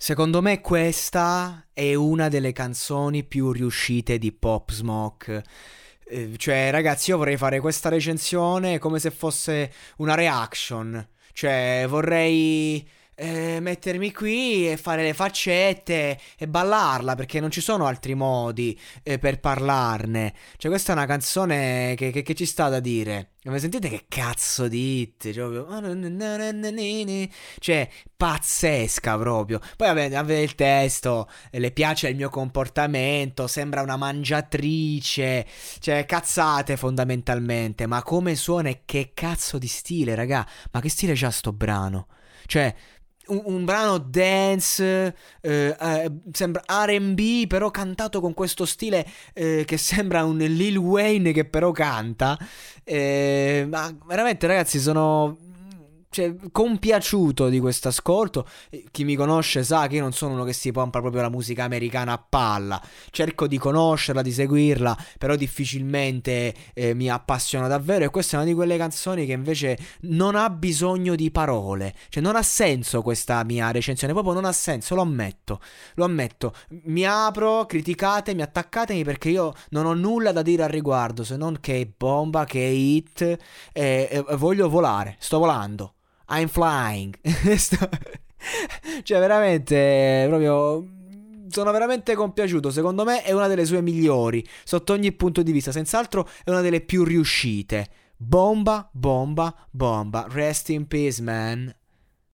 Secondo me questa è una delle canzoni più riuscite di Pop Smoke. Eh, cioè, ragazzi, io vorrei fare questa recensione come se fosse una reaction. Cioè, vorrei eh, mettermi qui e fare le faccette e ballarla perché non ci sono altri modi eh, per parlarne. Cioè, questa è una canzone che, che, che ci sta da dire. Ma sentite che cazzo di hit? Cioè, pazzesca proprio. Poi vabbè, avete il testo, le piace il mio comportamento, sembra una mangiatrice. Cioè, cazzate fondamentalmente. Ma come suona e che cazzo di stile, raga? Ma che stile c'ha sto brano? Cioè, un, un brano dance, eh, eh, sembra RB, però cantato con questo stile eh, che sembra un Lil Wayne che però canta. Eh, ma veramente, ragazzi, sono cioè, compiaciuto di questo ascolto. Chi mi conosce sa che io non sono uno che si pompa proprio la musica americana a palla. Cerco di conoscerla, di seguirla, però difficilmente eh, mi appassiona davvero. E questa è una di quelle canzoni che invece non ha bisogno di parole. Cioè, non ha senso questa mia recensione. Proprio non ha senso, lo ammetto. Lo ammetto. Mi apro, criticatemi, attaccatemi perché io non ho nulla da dire al riguardo se non che bomba, che hit. E, e voglio volare. Sto volando. I'm flying. cioè, veramente, proprio sono veramente compiaciuto. Secondo me è una delle sue migliori, sotto ogni punto di vista. Senz'altro è una delle più riuscite. Bomba, bomba, bomba. Rest in peace, man.